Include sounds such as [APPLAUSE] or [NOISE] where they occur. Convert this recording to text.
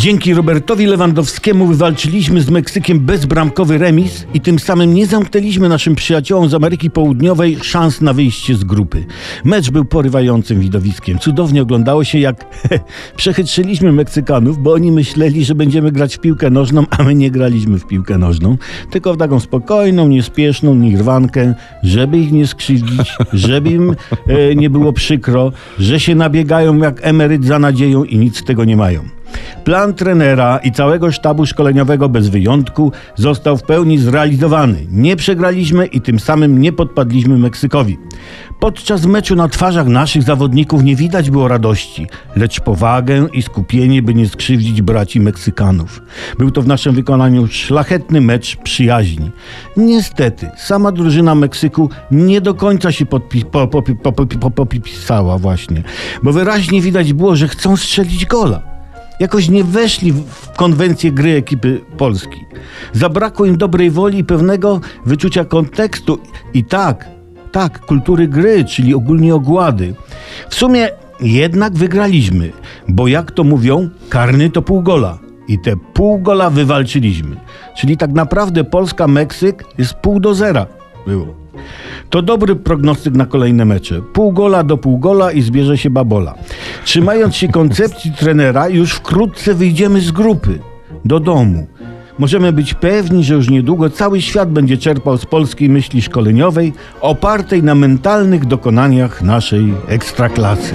Dzięki Robertowi Lewandowskiemu wywalczyliśmy z Meksykiem bezbramkowy remis i tym samym nie zamknęliśmy naszym przyjaciołom z Ameryki Południowej szans na wyjście z grupy. Mecz był porywającym widowiskiem. Cudownie oglądało się, jak [LAUGHS] przechytrzyliśmy Meksykanów, bo oni myśleli, że będziemy grać w piłkę nożną, a my nie graliśmy w piłkę nożną, tylko w taką spokojną, niespieszną nirwankę, żeby ich nie skrzywdzić, [LAUGHS] żeby im e, nie było przykro, że się nabiegają jak emeryt za nadzieją i nic z tego nie mają. Plan trenera i całego sztabu szkoleniowego bez wyjątku został w pełni zrealizowany. Nie przegraliśmy i tym samym nie podpadliśmy Meksykowi. Podczas meczu na twarzach naszych zawodników nie widać było radości, lecz powagę i skupienie, by nie skrzywdzić braci Meksykanów. Był to w naszym wykonaniu szlachetny mecz przyjaźni. Niestety, sama drużyna Meksyku nie do końca się podpi- po, po, po, właśnie, bo wyraźnie widać było, że chcą strzelić gola jakoś nie weszli w konwencję gry ekipy Polski. Zabrakło im dobrej woli i pewnego wyczucia kontekstu i tak, tak, kultury gry, czyli ogólnie ogłady. W sumie jednak wygraliśmy, bo jak to mówią, karny to pół gola. I te pół gola wywalczyliśmy. Czyli tak naprawdę Polska-Meksyk jest pół do zera było. To dobry prognostyk na kolejne mecze. Pół gola do pół gola i zbierze się babola. Trzymając się koncepcji trenera, już wkrótce wyjdziemy z grupy do domu. Możemy być pewni, że już niedługo cały świat będzie czerpał z polskiej myśli szkoleniowej opartej na mentalnych dokonaniach naszej ekstraklasy.